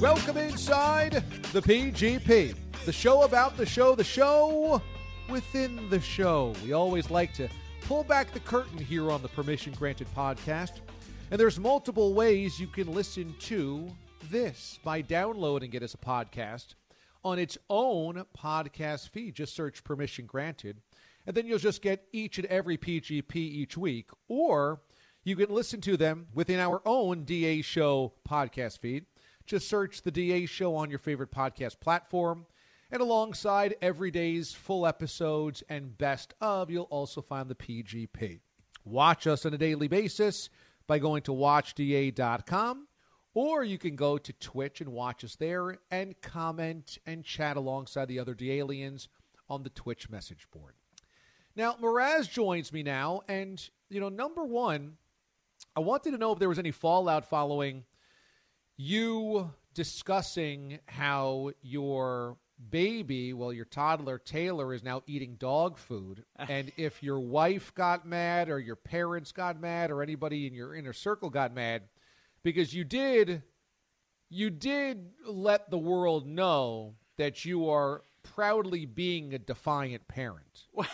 Welcome inside the PGP, the show about the show, the show within the show. We always like to pull back the curtain here on the Permission Granted podcast. And there's multiple ways you can listen to this by downloading it as a podcast on its own podcast feed. Just search Permission Granted, and then you'll just get each and every PGP each week. Or you can listen to them within our own DA Show podcast feed. Just search the DA Show on your favorite podcast platform. And alongside every day's full episodes and best of, you'll also find the PGP. Watch us on a daily basis by going to watchda.com, or you can go to Twitch and watch us there and comment and chat alongside the other aliens on the Twitch message board. Now, Mraz joins me now, and, you know, number one, I wanted to know if there was any fallout following you discussing how your baby, well, your toddler Taylor is now eating dog food, and if your wife got mad, or your parents got mad, or anybody in your inner circle got mad, because you did, you did let the world know that you are proudly being a defiant parent.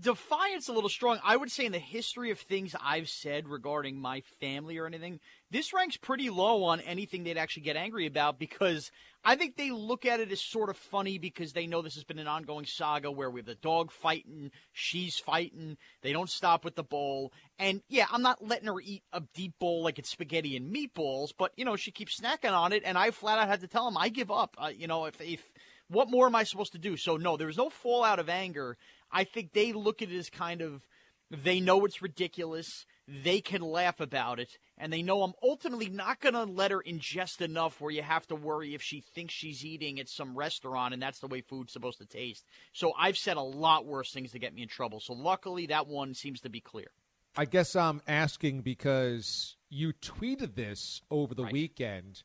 Defiance a little strong. I would say in the history of things I've said regarding my family or anything, this ranks pretty low on anything they'd actually get angry about because I think they look at it as sort of funny because they know this has been an ongoing saga where we have the dog fighting, she's fighting, they don't stop with the bowl. And yeah, I'm not letting her eat a deep bowl like it's spaghetti and meatballs, but you know, she keeps snacking on it and I flat out had to tell him I give up. Uh, you know, if if what more am I supposed to do? So no, there was no fallout of anger. I think they look at it as kind of they know it's ridiculous. They can laugh about it, and they know I'm ultimately not going to let her ingest enough where you have to worry if she thinks she's eating at some restaurant and that's the way food's supposed to taste. So I've said a lot worse things to get me in trouble. So luckily, that one seems to be clear. I guess I'm asking because you tweeted this over the Right. weekend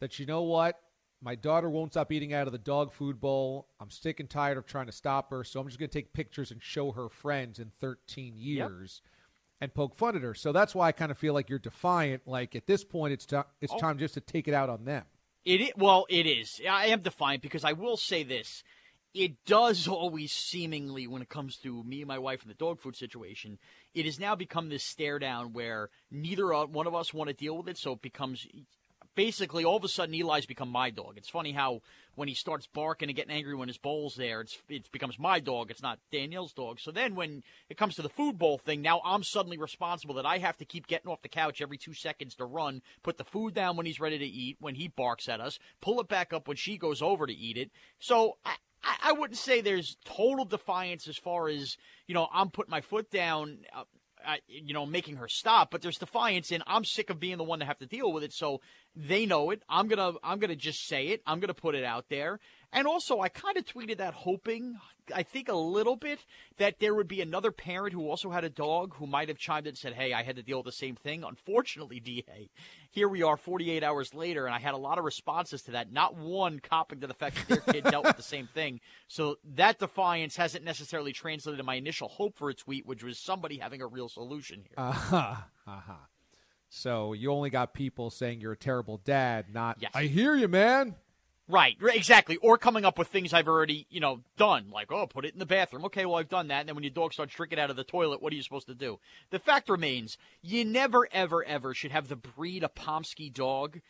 that you know what? My daughter won't stop eating out of the dog food bowl. I'm sick and tired of trying to stop her, so I'm just going to take pictures and show her friends in 13 years and poke fun at her. So that's why I kind of feel like you're defiant. Like at this point, it's, ti it's Oh. time just to take it out on them. It i- well, it is. I am defiant because I will say this: it does always seemingly, when it comes to me and my wife and the dog food situation, it has now become this stare down where neither one of us want to deal with it. So it becomes basically all of a sudden Eli's become my dog. It's funny how when he starts barking and getting angry when his bowl's there, it's it becomes my dog. It's not Danielle's dog. So then when it comes to the food bowl thing, now I'm suddenly responsible that I have to keep getting off the couch every two seconds to run, put the food down when he's ready to eat, when he barks at us, pull it back up when she goes over to eat it. So I, I, wouldn't say there's total defiance as far as you know. I'm putting my foot down. Uh, You know, making her stop, but there's defiance and I'm sick of being the one to have to deal with it. So they know it. I'm gonna I'm gonna just say it. I'm gonna put it out there. And also, I kind of tweeted that hoping, I think a little bit, that there would be another parent who also had a dog who might have chimed in and said, Hey, I had to deal with the same thing. Unfortunately, DA, here we are 48 hours later, and I had a lot of responses to that. Not one copping to the fact that their kid dealt with the same thing. So that defiance hasn't necessarily translated to my initial hope for a tweet, which was somebody having a real solution here. Uh-huh. Uh-huh. So you only got people saying you're a terrible dad, not Yes. I hear you, man. Right, exactly. Or coming up with things I've already, you know, done. Like, oh, put it in the bathroom. Okay, well, I've done that. And then when your dog starts drinking out of the toilet, what are you supposed to do? The fact remains, you never, ever, ever should have the breed a Pomsky dog.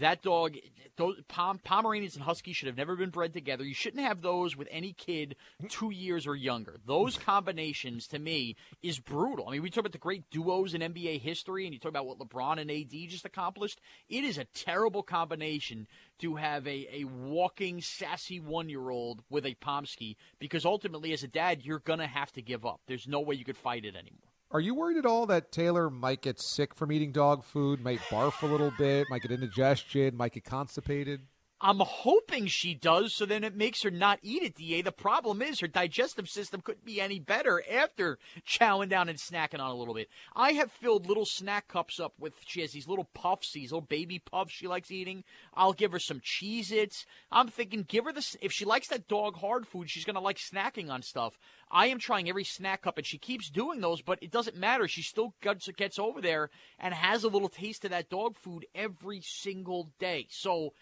That dog, those Pom, Pomeranians and Huskies should have never been bred together. You shouldn't have those with any kid two years or younger. Those combinations, to me, is brutal. I mean, we talk about the great duos in NBA history, and you talk about what LeBron and AD just accomplished. It is a terrible combination to have a, a walking, sassy one year old with a Pomsky because ultimately, as a dad, you're going to have to give up. There's no way you could fight it anymore. Are you worried at all that Taylor might get sick from eating dog food, might barf a little bit, might get indigestion, might get constipated? I'm hoping she does, so then it makes her not eat it, DA. The problem is her digestive system couldn't be any better after chowing down and snacking on a little bit. I have filled little snack cups up with, she has these little puffs, these little baby puffs she likes eating. I'll give her some Cheez Its. I'm thinking, give her this, if she likes that dog hard food, she's going to like snacking on stuff. I am trying every snack cup, and she keeps doing those, but it doesn't matter. She still gets, gets over there and has a little taste of that dog food every single day. So,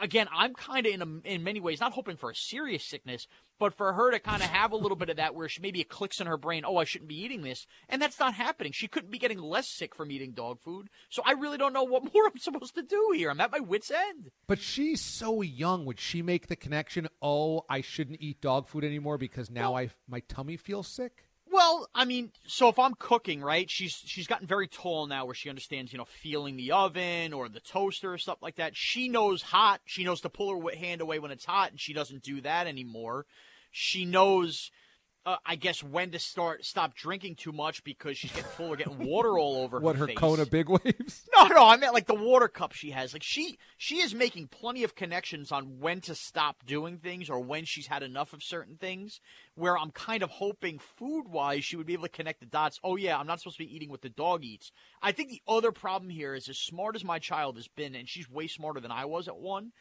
again, I'm kind of in a, in many ways not hoping for a serious sickness, but for her to kind of have a little bit of that where she maybe it clicks in her brain, oh, I shouldn't be eating this, and that's not happening. She couldn't be getting less sick from eating dog food, so I really don't know what more I'm supposed to do here. I'm at my wits' end. But she's so young. Would she make the connection? Oh, I shouldn't eat dog food anymore because now I my tummy feels sick. Well, I mean, so if I'm cooking, right? She's she's gotten very tall now, where she understands, you know, feeling the oven or the toaster or stuff like that. She knows hot. She knows to pull her hand away when it's hot, and she doesn't do that anymore. She knows, uh, I guess, when to start stop drinking too much because she's getting full or getting water all over her. What her her. Kona big waves? No, no, I meant like the water cup she has. Like she she is making plenty of connections on when to stop doing things or when she's had enough of certain things. Where I'm kind of hoping food wise she would be able to connect the dots. Oh yeah, I'm not supposed to be eating what the dog eats. I think the other problem here is as smart as my child has been, and she's way smarter than I was at one.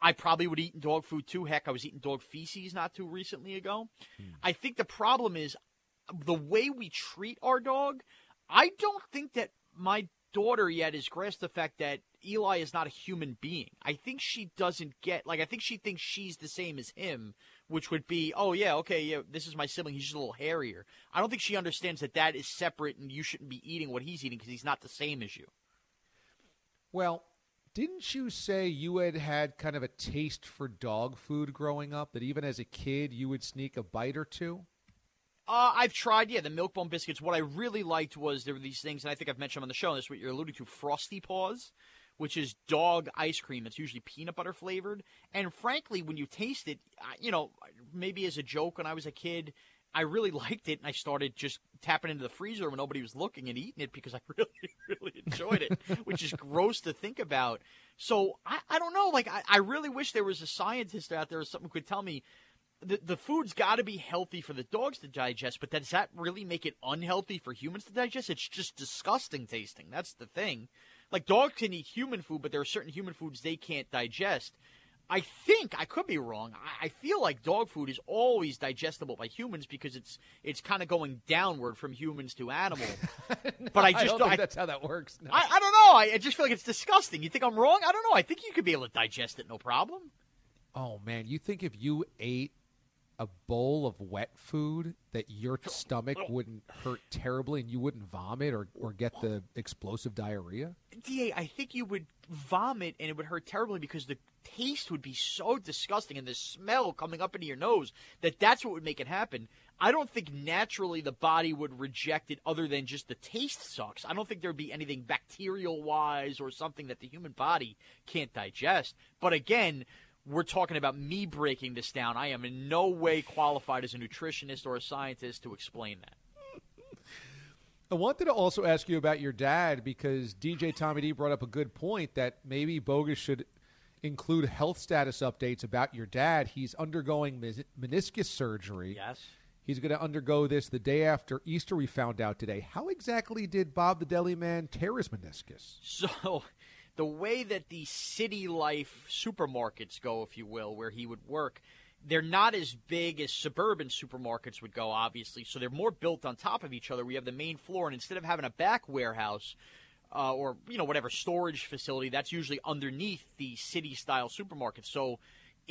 I probably would eat dog food too. Heck, I was eating dog feces not too recently ago. Hmm. I think the problem is the way we treat our dog. I don't think that my daughter yet has grasped the fact that Eli is not a human being. I think she doesn't get like I think she thinks she's the same as him, which would be, oh yeah, okay, yeah, this is my sibling. He's just a little hairier. I don't think she understands that that is separate and you shouldn't be eating what he's eating because he's not the same as you. Well, didn't you say you had had kind of a taste for dog food growing up? That even as a kid you would sneak a bite or two? Uh, I've tried, yeah, the milk bone biscuits. What I really liked was there were these things, and I think I've mentioned them on the show. And this is what you're alluding to: Frosty Paws, which is dog ice cream. It's usually peanut butter flavored. And frankly, when you taste it, you know, maybe as a joke when I was a kid, I really liked it, and I started just tapping into the freezer when nobody was looking and eating it because I really, really enjoyed it, which is gross to think about. So I, I don't know. Like I, I really wish there was a scientist out there or something who could tell me the, the food's got to be healthy for the dogs to digest, but does that really make it unhealthy for humans to digest? It's just disgusting tasting. That's the thing. Like dogs can eat human food, but there are certain human foods they can't digest. I think I could be wrong. I, I feel like dog food is always digestible by humans because it's it's kind of going downward from humans to animal. but I just don't don't- think I- that's how that works. No. I, I don't know. I, I just feel like it's disgusting. You think I'm wrong? I don't know. I think you could be able to digest it, no problem. Oh man, you think if you ate a bowl of wet food that your stomach wouldn't hurt terribly and you wouldn't vomit or, or get the explosive diarrhea? Da, I think you would vomit and it would hurt terribly because the taste would be so disgusting and the smell coming up into your nose that that's what would make it happen. I don't think naturally the body would reject it other than just the taste sucks. I don't think there'd be anything bacterial wise or something that the human body can't digest. But again, we're talking about me breaking this down. I am in no way qualified as a nutritionist or a scientist to explain that. I wanted to also ask you about your dad because DJ Tommy D brought up a good point that maybe Bogus should include health status updates about your dad. He's undergoing meniscus surgery. Yes. He's going to undergo this the day after Easter, we found out today. How exactly did Bob the Deli Man tear his meniscus? So, the way that the city life supermarkets go, if you will, where he would work, they're not as big as suburban supermarkets would go, obviously. So they're more built on top of each other. We have the main floor, and instead of having a back warehouse uh, or you know whatever storage facility, that's usually underneath the city-style supermarket. So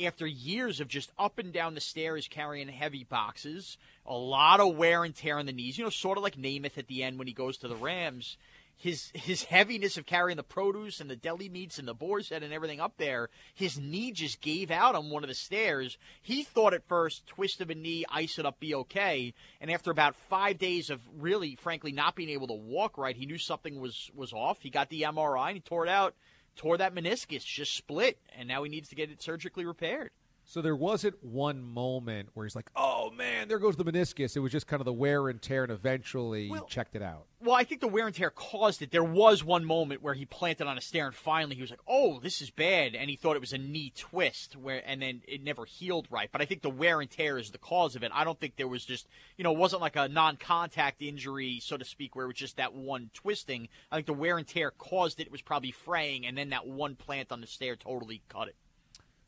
after years of just up and down the stairs carrying heavy boxes, a lot of wear and tear on the knees, you know, sort of like Namath at the end when he goes to the Rams his his heaviness of carrying the produce and the deli meats and the boar's head and everything up there, his knee just gave out on one of the stairs. He thought at first, twist of a knee, ice it up, be okay. And after about five days of really, frankly, not being able to walk right, he knew something was was off. He got the MRI and he tore it out, tore that meniscus, just split, and now he needs to get it surgically repaired. So there wasn't one moment where he's like, "Oh man, there goes the meniscus." It was just kind of the wear and tear, and eventually Well- he checked it out. Well, I think the wear and tear caused it. There was one moment where he planted on a stair, and finally he was like, "Oh, this is bad," and he thought it was a knee twist, where and then it never healed right. But I think the wear and tear is the cause of it. I don't think there was just, you know, it wasn't like a non-contact injury, so to speak, where it was just that one twisting. I think the wear and tear caused it. It was probably fraying, and then that one plant on the stair totally cut it.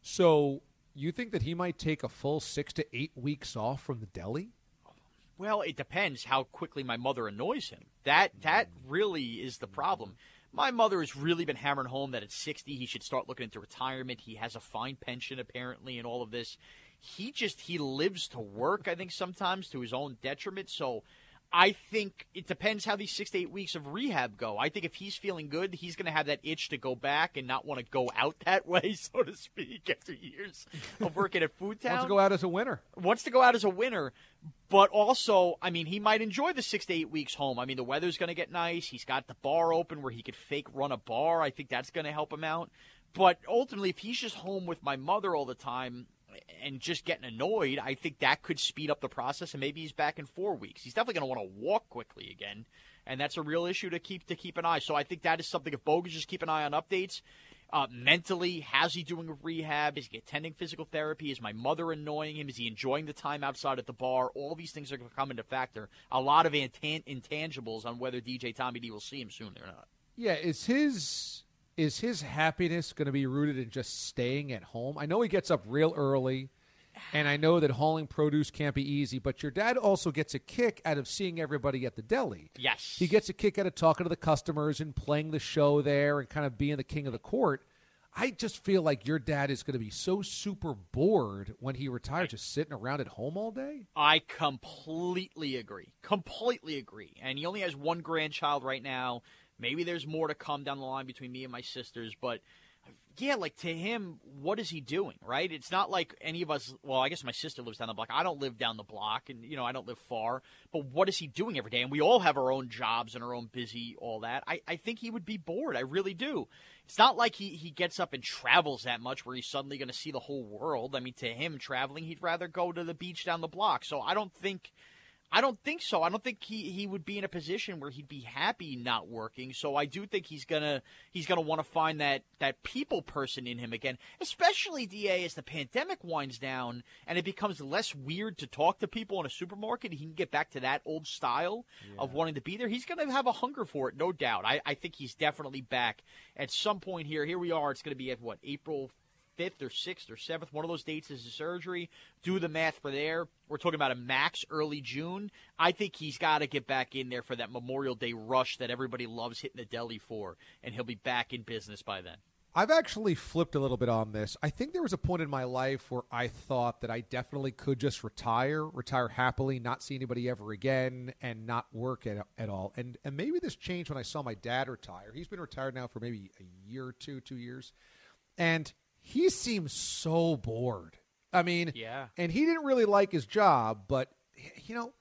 So you think that he might take a full six to eight weeks off from the deli? Well, it depends how quickly my mother annoys him. That that mm. really is the problem. Mm-hmm. My mother has really been hammering home that at 60 he should start looking into retirement. He has a fine pension apparently and all of this. He just he lives to work, I think sometimes to his own detriment. So I think it depends how these 6 to 8 weeks of rehab go. I think if he's feeling good, he's going to have that itch to go back and not want to go out that way, so to speak, after years of working at Foodtown Wants to go out as a winner. wants to go out as a winner, but also, I mean, he might enjoy the six to eight weeks home. I mean, the weather's going to get nice. He's got the bar open where he could fake run a bar. I think that's going to help him out. But ultimately, if he's just home with my mother all the time and just getting annoyed, I think that could speed up the process, and maybe he's back in four weeks. He's definitely going to want to walk quickly again, and that's a real issue to keep to keep an eye. So I think that is something. If Bogus just keep an eye on updates. Uh, mentally, how's he doing with rehab? Is he attending physical therapy? Is my mother annoying him? Is he enjoying the time outside at the bar? All these things are going to come into factor. A lot of intan- intangibles on whether DJ Tommy D will see him soon or not. Yeah, is his is his happiness going to be rooted in just staying at home? I know he gets up real early, and I know that hauling produce can't be easy. But your dad also gets a kick out of seeing everybody at the deli. Yes. He gets a kick out of talking to the customers and playing the show there and kind of being the king of the court. I just feel like your dad is going to be so super bored when he retires, just sitting around at home all day. I completely agree. Completely agree. And he only has one grandchild right now. Maybe there's more to come down the line between me and my sisters, but yeah, like to him, what is he doing, right? It's not like any of us. Well, I guess my sister lives down the block. I don't live down the block, and you know I don't live far. But what is he doing every day? And we all have our own jobs and our own busy, all that. I, I think he would be bored. I really do. It's not like he, he gets up and travels that much where he's suddenly going to see the whole world. I mean, to him, traveling, he'd rather go to the beach down the block. So I don't think I don't think so. I don't think he, he would be in a position where he'd be happy not working. So I do think he's gonna he's gonna want to find that that people person in him again, especially Da as the pandemic winds down and it becomes less weird to talk to people in a supermarket. He can get back to that old style of wanting to be there. He's gonna have a hunger for it, no doubt. I, I think he's definitely back at some point here. Here we are. It's gonna be at what April fifth or sixth or seventh. One of those dates is the surgery. Do the math for there. We're talking about a max early June. I think he's got to get back in there for that Memorial Day rush that everybody loves hitting the deli for, and he'll be back in business by then. I've actually flipped a little bit on this. I think there was a point in my life where I thought that I definitely could just retire, retire happily, not see anybody ever again, and not work at, at all. And and maybe this changed when I saw my dad retire. He's been retired now for maybe a year or two, two years, and he seems so bored. I mean, Yeah. and he didn't really like his job, but you know,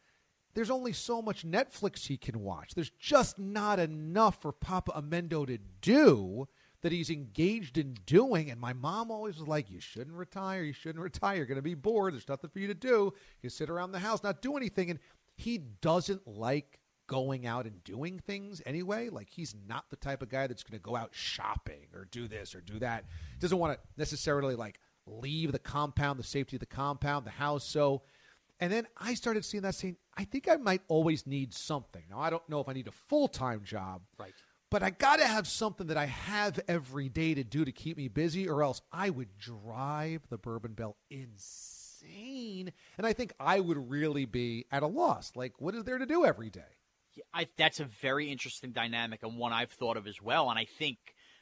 there's only so much Netflix he can watch. There's just not enough for Papa Amendo to do that he's engaged in doing. And my mom always was like, You shouldn't retire. You shouldn't retire. You're going to be bored. There's nothing for you to do. You sit around the house, not do anything. And he doesn't like going out and doing things anyway. Like he's not the type of guy that's going to go out shopping or do this or do that. Doesn't want to necessarily like leave the compound, the safety of the compound, the house. So, and then I started seeing that saying, I think I might always need something. Now I don't know if I need a full time job, Right. but I got to have something that I have every day to do to keep me busy, or else I would drive the Bourbon Belle insane. And I think I would really be at a loss. Like, what is there to do every day? I, that's a very interesting dynamic and one I've thought of as well. And I think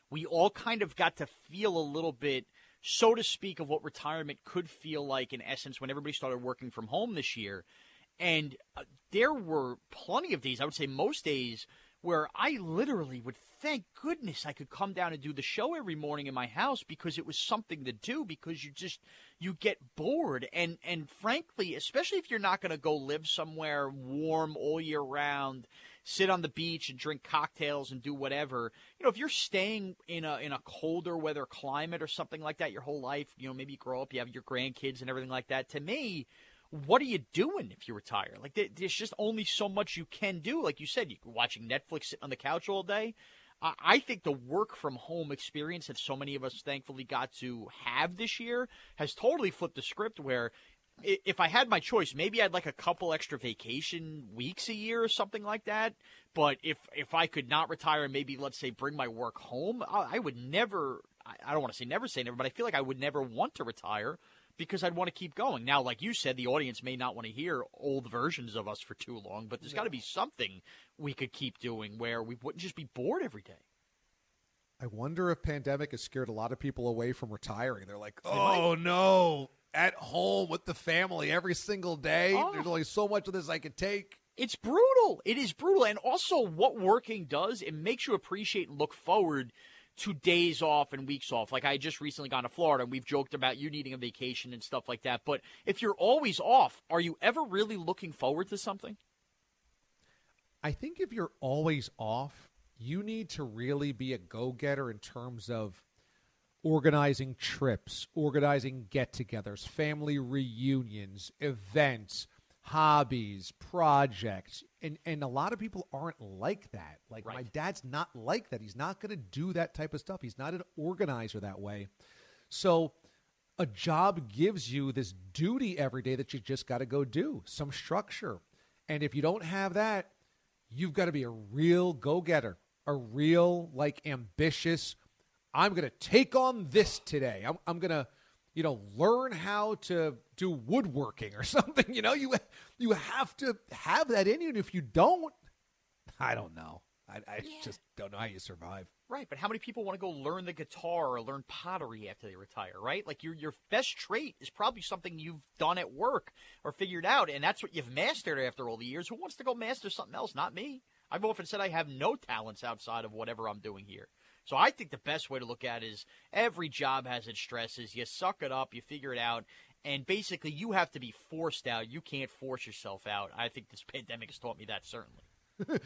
we all kind of got to feel a little bit, so to speak, of what retirement could feel like in essence when everybody started working from home this year. And uh, there were plenty of days, I would say most days, where I literally would thank goodness I could come down and do the show every morning in my house because it was something to do because you just you get bored. And and frankly especially if you're not going to go live somewhere warm all year round sit on the beach and drink cocktails and do whatever you know if you're staying in a in a colder weather climate or something like that your whole life you know maybe you grow up you have your grandkids and everything like that to me what are you doing if you retire? Like, there's just only so much you can do. Like you said, you're watching Netflix sitting on the couch all day. I think the work from home experience that so many of us thankfully got to have this year has totally flipped the script. Where if I had my choice, maybe I'd like a couple extra vacation weeks a year or something like that. But if if I could not retire and maybe let's say bring my work home, I, would never. I don't want to say never say never, but I feel like I would never want to retire because I'd want to keep going. Now, like you said, the audience may not want to hear old versions of us for too long, but there's got to be something we could keep doing where we wouldn't just be bored every day. I wonder if pandemic has scared a lot of people away from retiring. They're like, oh, might. "Oh no, at home with the family every single day. Oh. There's only so much of this I could take." It's brutal. It is brutal. And also, what working does, it makes you appreciate and look forward to days off and weeks off. Like I just recently gone to Florida and we've joked about you needing a vacation and stuff like that. But if you're always off, are you ever really looking forward to something? I think if you're always off, you need to really be a go-getter in terms of organizing trips, organizing get-togethers, family reunions, events, hobbies, projects. And and a lot of people aren't like that. Like my dad's not like that. He's not going to do that type of stuff. He's not an organizer that way. So a job gives you this duty every day that you just got to go do, some structure. And if you don't have that, you've got to be a real go-getter, a real like ambitious I'm going to take on this today. I'm I'm going to you know learn how to do woodworking or something, you know? You you have to have that in you and if you don't, I don't know. I, I just don't know how you survive. Right, but how many people want to go learn the guitar or learn pottery after they retire, right? Like your your best trait is probably something you've done at work or figured out, and that's what you've mastered after all the years. Who wants to go master something else? Not me. I've often said I have no talents outside of whatever I'm doing here. So I think the best way to look at it is every job has its stresses. You suck it up, you figure it out, and basically you have to be forced out. You can't force yourself out. I think this pandemic has taught me that certainly.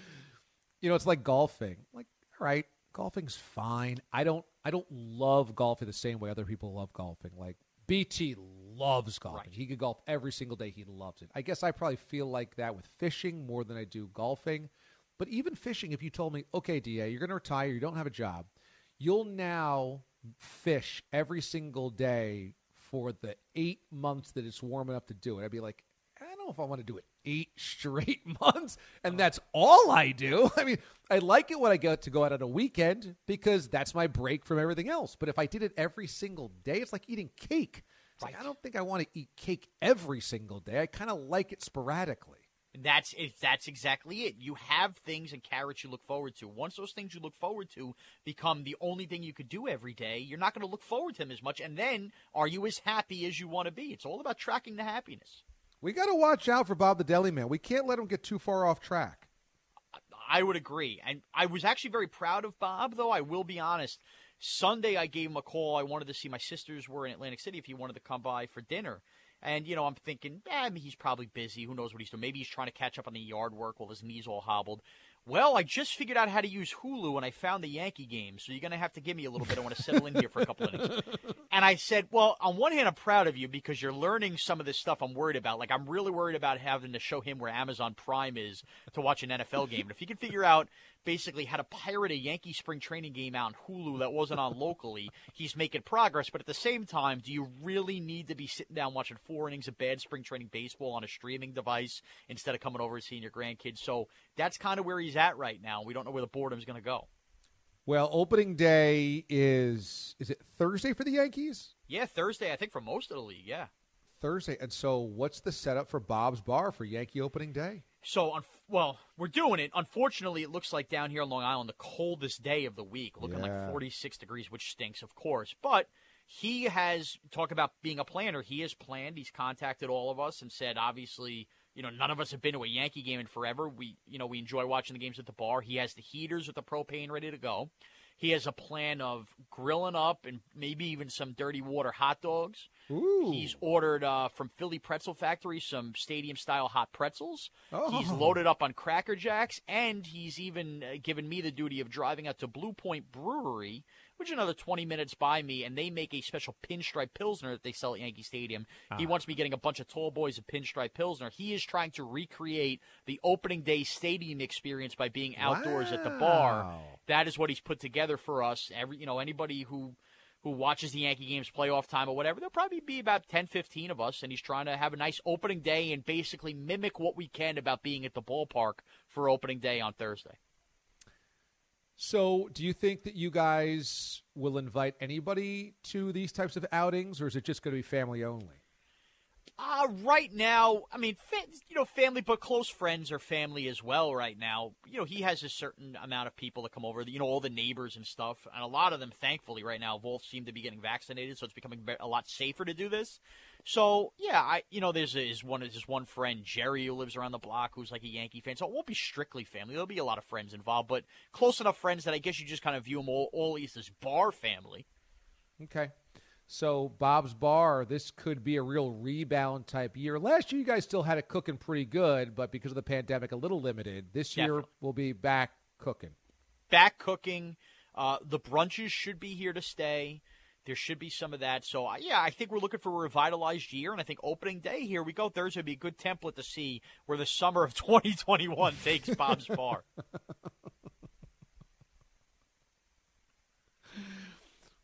you know, it's like golfing. Like, all right, golfing's fine. I don't I don't love golfing the same way other people love golfing. Like BT loves golfing. Right. He could golf every single day. He loves it. I guess I probably feel like that with fishing more than I do golfing. But even fishing, if you told me, okay, DA, you're going to retire, you don't have a job, you'll now fish every single day for the eight months that it's warm enough to do it. I'd be like, I don't know if I want to do it eight straight months, and uh-huh. that's all I do. I mean, I like it when I get to go out on a weekend because that's my break from everything else. But if I did it every single day, it's like eating cake. It's like I don't think I want to eat cake every single day. I kind of like it sporadically. That's it, that's exactly it. You have things and carrots you look forward to. Once those things you look forward to become the only thing you could do every day, you're not going to look forward to them as much. And then, are you as happy as you want to be? It's all about tracking the happiness. We got to watch out for Bob the Deli Man. We can't let him get too far off track. I would agree. And I was actually very proud of Bob, though. I will be honest. Sunday, I gave him a call. I wanted to see my sisters were in Atlantic City if he wanted to come by for dinner. And, you know, I'm thinking, eh, he's probably busy. Who knows what he's doing? Maybe he's trying to catch up on the yard work while his knees all hobbled. Well, I just figured out how to use Hulu and I found the Yankee game. So you're going to have to give me a little bit. I want to settle in here for a couple of minutes. And I said, well, on one hand, I'm proud of you because you're learning some of this stuff I'm worried about. Like, I'm really worried about having to show him where Amazon Prime is to watch an NFL game. And if he can figure out basically how to pirate a Yankee spring training game out on Hulu that wasn't on locally, he's making progress. But at the same time, do you really need to be sitting down watching four innings of bad spring training baseball on a streaming device instead of coming over and seeing your grandkids? So that's kind of where he's at right now. We don't know where the boredom is going to go. Well, opening day is is it Thursday for the Yankees? Yeah, Thursday, I think, for most of the league, yeah. Thursday. And so what's the setup for Bob's Bar for Yankee opening day? So, un- well, we're doing it. Unfortunately, it looks like down here on Long Island, the coldest day of the week, looking Yeah. like 46 degrees, which stinks, of course. But he has talk about being a planner. He has planned. He's contacted all of us and said, obviously, you know, none of us have been to a Yankee game in forever. We, you know, we enjoy watching the games at the bar. He has the heaters with the propane ready to go. He has a plan of grilling up and maybe even some dirty water hot dogs. Ooh. He's ordered uh, from Philly Pretzel Factory some stadium style hot pretzels. He's Oh. loaded up on Cracker Jacks, and he's even uh, given me the duty of driving out to Blue Point Brewery, which is another 20 minutes by me, and they make a special pinstripe Pilsner that they sell at Yankee Stadium. Ah. He wants me getting a bunch of tall boys of pinstripe Pilsner. He is trying to recreate the opening day stadium experience by being outdoors at the bar. That is what he's put together for us. Every you know anybody who who watches the Yankee games playoff time or whatever, there'll probably be about 10, 15 of us, and he's trying to have a nice opening day and basically mimic what we can about being at the ballpark for opening day on Thursday. So, do you think that you guys will invite anybody to these types of outings, or is it just going to be family only? Uh, right now, I mean, you know, family, but close friends are family as well. Right now, you know, he has a certain amount of people that come over. You know, all the neighbors and stuff, and a lot of them, thankfully, right now, both seem to be getting vaccinated, so it's becoming a lot safer to do this. So, yeah, I, you know, there's is one there's one friend Jerry who lives around the block who's like a Yankee fan. So it won't be strictly family. There'll be a lot of friends involved, but close enough friends that I guess you just kind of view them all, all as this bar family. Okay. So, Bob's Bar, this could be a real rebound type year. Last year, you guys still had it cooking pretty good, but because of the pandemic, a little limited. This year, Definitely. we'll be back cooking. back cooking. Uh, the brunches should be here to stay. There should be some of that. So, yeah, I think we're looking for a revitalized year. And I think opening day, here we go. Thursday would be a good template to see where the summer of 2021 takes Bob's Bar.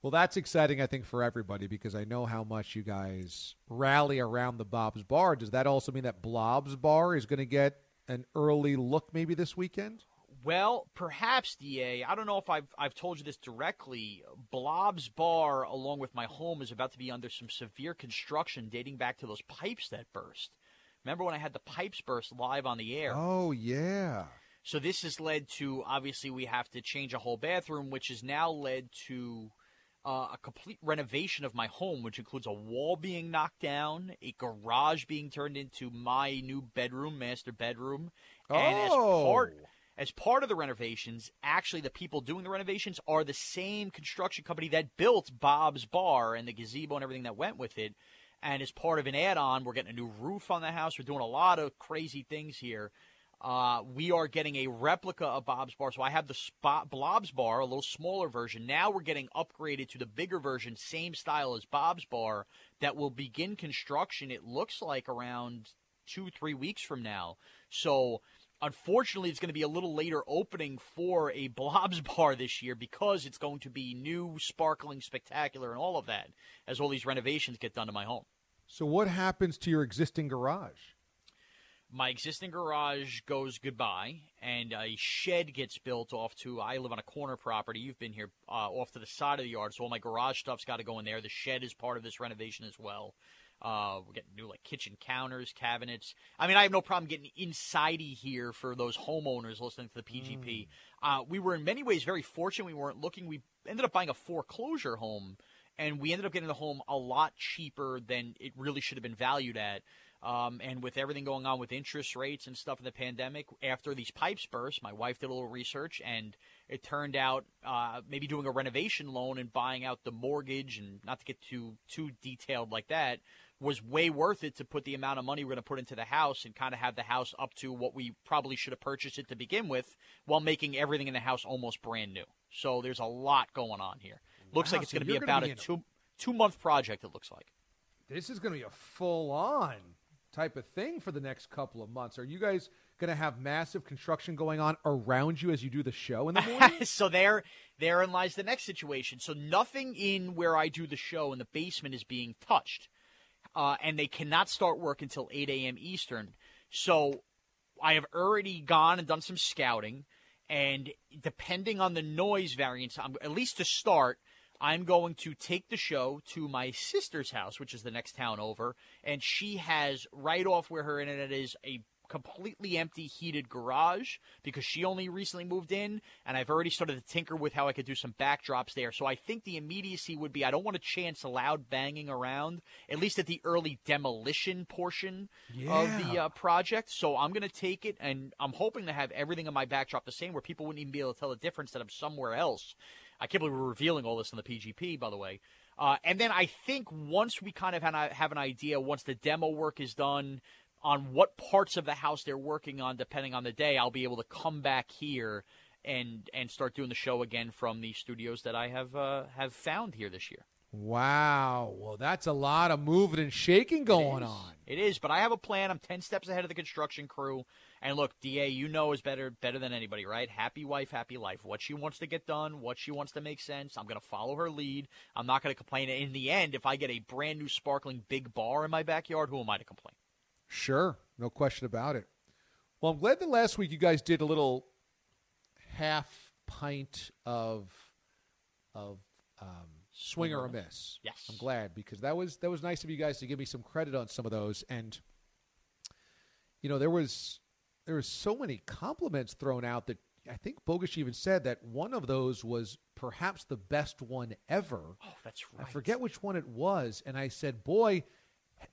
Well, that's exciting, I think, for everybody because I know how much you guys rally around the Bob's Bar. Does that also mean that Blob's Bar is going to get an early look maybe this weekend? Well, perhaps, DA. I don't know if I've, I've told you this directly. Blob's Bar, along with my home, is about to be under some severe construction dating back to those pipes that burst. Remember when I had the pipes burst live on the air? Oh, yeah. So this has led to obviously we have to change a whole bathroom, which has now led to uh, a complete renovation of my home, which includes a wall being knocked down, a garage being turned into my new bedroom, master bedroom, and as part Oh. as part of the renovations, actually the people doing the renovations are the same construction company that built Bob's Bar and the gazebo and everything that went with it. And as part of an add-on, we're getting a new roof on the house. We're doing a lot of crazy things here. Uh, we are getting a replica of Bob's Bar. So I have the spot Blob's Bar, a little smaller version. Now we're getting upgraded to the bigger version, same style as Bob's Bar, that will begin construction. It looks like around two, three weeks from now. So unfortunately, it's going to be a little later opening for a Blob's Bar this year because it's going to be new, sparkling, spectacular, and all of that as all these renovations get done to my home. So, what happens to your existing garage? My existing garage goes goodbye and a shed gets built off to i live on a corner property you've been here uh, off to the side of the yard so all my garage stuff's got to go in there the shed is part of this renovation as well. Uh, we're getting new like kitchen counters cabinets. I mean i have no problem getting insidey here for those homeowners listening to the pgp uh, we were in many ways very fortunate we weren't looking we ended up buying a foreclosure home and we ended up getting the home a lot cheaper than it really should have been valued at um, and with everything going on with interest rates and stuff in the pandemic, after these pipes burst, my wife did a little research, and it turned out uh, maybe doing a renovation loan and buying out the mortgage, and not to get too too detailed like that, was way worth it to put the amount of money we're going to put into the house and kind of have the house up to what we probably should have purchased it to begin with, while making everything in the house almost brand new. So there's a lot going on here. Looks Wow, like it's so going to be about be a two two month project. It looks like. This is going to be a full on type of thing for the next couple of months. Are you guys going to have massive construction going on around you as you do the show in the morning? so there, therein lies the next situation. So nothing in where I do the show in the basement is being touched, uh, and they cannot start work until 8 a.m. Eastern. So I have already gone and done some scouting, and depending on the noise variance, I'm, at least to start. I'm going to take the show to my sister's house, which is the next town over, and she has right off where her internet is a completely empty heated garage because she only recently moved in and I've already started to tinker with how I could do some backdrops there. So I think the immediacy would be I don't want to chance loud banging around at least at the early demolition portion of the uh, project. So I'm going to take it and I'm hoping to have everything in my backdrop the same where people wouldn't even be able to tell the difference that I'm somewhere else. I can't believe we're revealing all this on the PGP, by the way. Uh, and then I think once we kind of have, have an idea, once the demo work is done, on what parts of the house they're working on, depending on the day, I'll be able to come back here and and start doing the show again from the studios that I have uh, have found here this year. wow. Well, that's a lot of moving and shaking going It on. It is, but I have a plan. I'm ten steps ahead of the construction crew. And look, Da, you know is better better than anybody, right? Happy wife, happy life. What she wants to get done, what she wants to make sense. I'm going to follow her lead. I'm not going to complain. In the end, if I get a brand new sparkling big bar in my backyard, who am I to complain? Sure, no question about it. Well, I'm glad that last week you guys did a little half pint of of um, swing or a miss. Yes. I'm glad because that was that was nice of you guys to give me some credit on some of those, and you know there was there was so many compliments thrown out that I think Bogus even said that one of those was perhaps the best one ever. Oh, that's right. I forget which one it was, and I said, "Boy,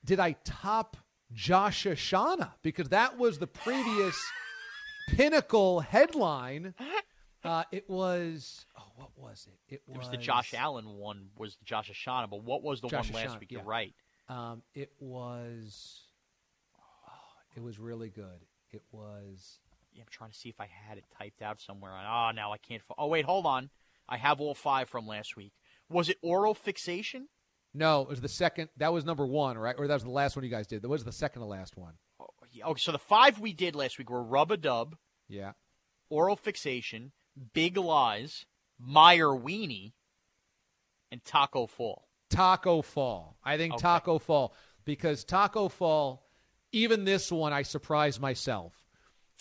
did I top Josh Ashana because that was the previous pinnacle headline." Uh, it was oh, what was it? It was, It was the Josh Allen one, was the Josh Ashana, but what was the Josh one last Ashana, week? yeah. You're right. Um, it was. oh, it was really good. It was. Yeah, I'm trying to see if I had it typed out somewhere. Oh, now I can't. Oh, wait, hold on. I have all five from last week. Was it oral fixation? No, it was the second. That was number one, right? Or that was the last one you guys did. That was the second to last one. Oh, yeah, okay, so the five we did last week were rub a dub, Yeah. oral fixation, big lies, Meyer weenie, and taco fall. Taco Fall. I think Okay. Taco Fall because Taco Fall, even this one, I surprised myself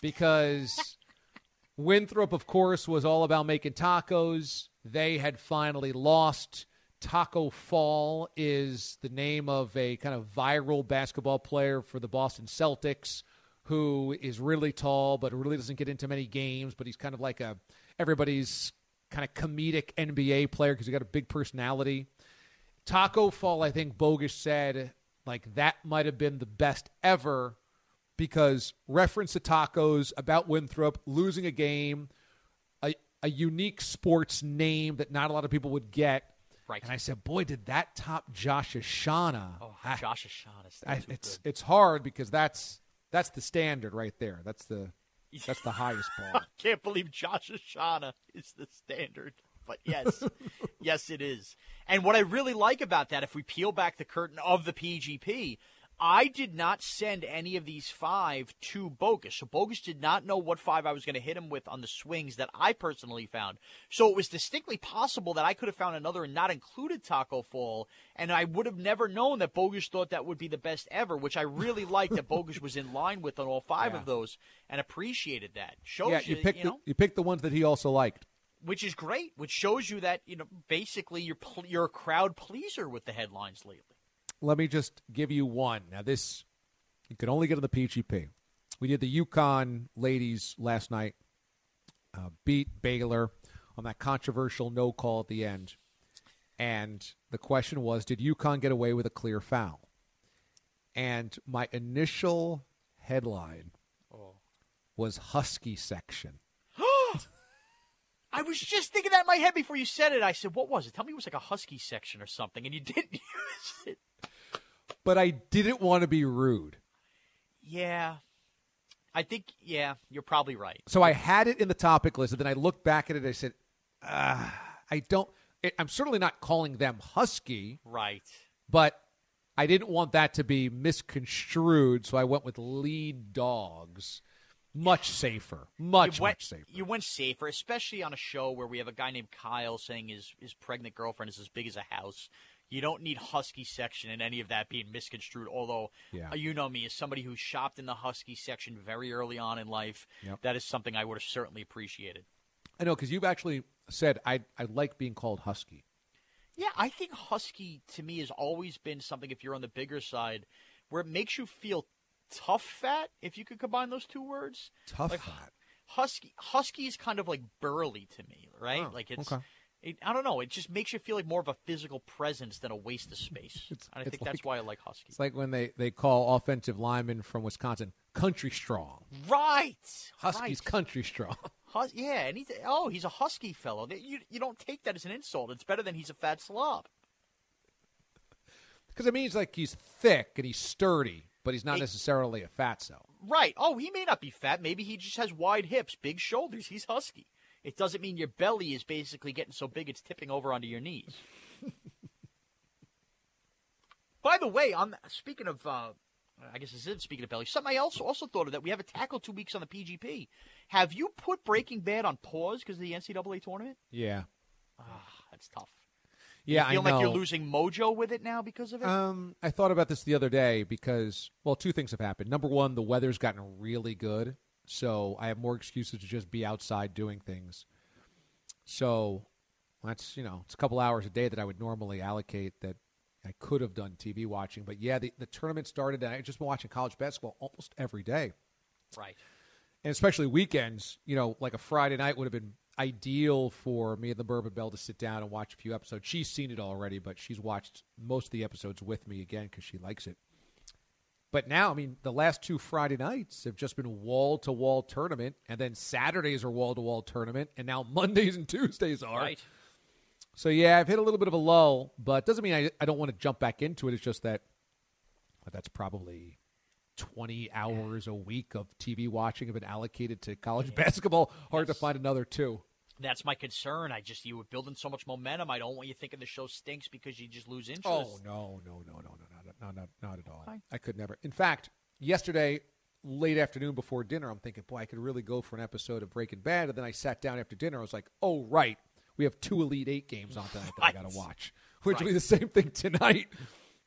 because Winthrop, of course, was all about making tacos. They had finally lost. Tacko Fall is the name of a kind of viral basketball player for the Boston Celtics who is really tall but really doesn't get into many games, but he's kind of like a everybody's kind of comedic NBA player because he got a big personality. Taco Fall, I think Bogus said, like that might have been the best ever because reference to tacos about Winthrop losing a game, a, a unique sports name that not a lot of people would get. Right. And I said, boy, did that top Josh Ashana. Oh, I- Josh Ashana. I, it's good. it's hard because that's that's the standard right there. That's the that's the highest bar. can't believe Josh Ashana is the standard. But yes, yes, it is. And what I really like about that, if we peel back the curtain of the PGP, I did not send any of these five to Bogus. So Bogus did not know what five I was going to hit him with on the swings that I personally found. So it was distinctly possible that I could have found another and not included Taco Fall. And I would have never known that Bogus thought that would be the best ever, which I really liked that Bogus was in line with on all five Yeah. of those and appreciated that. Shows yeah, you picked you the, you picked the ones that he also liked. Which is great, which shows you that you know basically you're pl- you're a crowd pleaser with the headlines lately. Let me just give you one. Now this you can only get on the PGP. We did the UConn ladies last night. Uh, beat Baylor on that controversial no call at the end. And the question was, did UConn get away with a clear foul? And my initial headline was Husky section. I was just thinking that in my head before you said it. I said, "What was it? Tell me it was like a husky section or something," and you didn't use it. But I didn't want to be rude. Yeah, I think yeah, you're probably right. So I had it in the topic list, and then I looked back at it. and I said, ah, I don't. I'm certainly not calling them husky, Right. but I didn't want that to be misconstrued, so I went with lead dogs. Much safer. Much, went, much safer. You went safer, especially on a show where we have a guy named Kyle saying his his pregnant girlfriend is as big as a house. You don't need husky section and any of that being misconstrued. Although, Yeah. uh, you know me as somebody who shopped in the husky section very early on in life, Yep. that is something I would have certainly appreciated. I know, because you've actually said I, I like being called husky. Yeah, I think husky to me has always been something. If you're on the bigger side, where it makes you feel tough fat. If you could combine those two words, Tough Like, fat. husky husky is kind of like burly to me, right? Oh, like it's okay. it, I don't know, it just makes you feel like more of a physical presence than a waste of space. And I think that's why I like husky. It's like when they, they call offensive linemen from Wisconsin country strong. right. Husky's right. country strong. Hus- yeah, and he's oh, he's a husky fellow. You you don't take that as an insult. It's better than he's a fat slob. Because it means like he's thick and he's sturdy, but he's not necessarily a fatso. Right. Oh, he may not be fat. Maybe he just has wide hips, big shoulders. He's husky. It doesn't mean your belly is basically getting so big it's tipping over onto your knees. By the way, on speaking of, uh, I guess this is speaking of belly. Something I also also thought of that we have a tackle two weeks on the PGP. Have you put Breaking Bad on pause because of the NCAA tournament? Yeah. Ah, that's tough. Yeah, you feel I know. like you're losing mojo with it now because of it. Um, I thought about this the other day because, well, two things have happened. Number one, the weather's gotten really good, so I have more excuses to just be outside doing things. So that's you know, it's a couple hours a day that I would normally allocate that I could have done TV watching. But yeah, the, the tournament started, and I've just been watching college basketball almost every day, right. and especially weekends. You know, like a Friday night would have been ideal for me and the Bourbon Belle to sit down and watch a few episodes. She's seen it already, but she's watched most of the episodes with me again because she likes it. But now, I mean, the last two Friday nights have just been wall to wall tournament, and then Saturdays are wall to wall tournament, and now Mondays and Tuesdays are. Right. So yeah, I've hit a little bit of a lull, but doesn't mean I, I don't want to jump back into it. It's just that well, that's probably twenty hours a week of TV watching have been allocated to college basketball. Hard to find another two. That's my concern. I just you were building so much momentum. I don't want you thinking the show stinks because you just lose interest. Oh no, no, no, no, no, no, no, not, not at all. Fine. I could never. In fact, yesterday late afternoon before dinner, I'm thinking, boy, I could really go for an episode of Breaking Bad. And then I sat down after dinner. I was like, oh right, we have two Elite Eight games on tonight that I got to watch, which will Right. be the same thing tonight.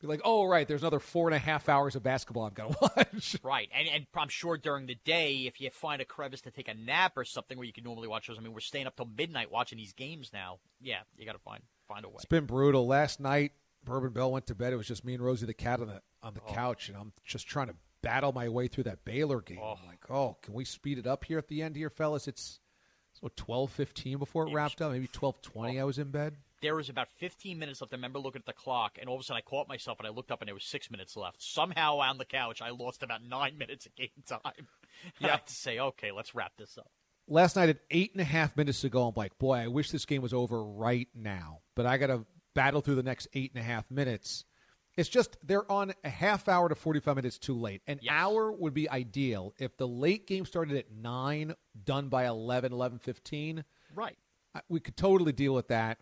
Be like, oh right, there's another four and a half hours of basketball I've got to watch. Right, and and I'm sure during the day, if you find a crevice to take a nap or something where you can normally watch those, I mean, we're staying up till midnight watching these games now. Yeah, you got to find find a way. It's been brutal. Last night, Bourbon Belle went to bed. It was just me and Rosie the cat on the on Oh. the couch, and I'm just trying to battle my way through that Baylor game. Oh. I'm like, oh, can we speed it up here at the end here, fellas? It's what twelve fifteen before it wrapped up. Maybe twelve twenty. Oh. I was in bed. There was about 15 minutes left. I remember looking at the clock, and all of a sudden I caught myself, and I looked up, and there was six minutes left. Somehow on the couch, I lost about nine minutes of game time. I had to say, okay, let's wrap this up. Last night at eight and a half minutes to go, I'm like, boy, I wish this game was over right now. But I got to battle through the next eight and a half minutes. It's just they're on a half hour to 45 minutes too late. An Yes. hour would be ideal. If the late game started at 9, done by 11, 11.15, Right. We could totally deal with that.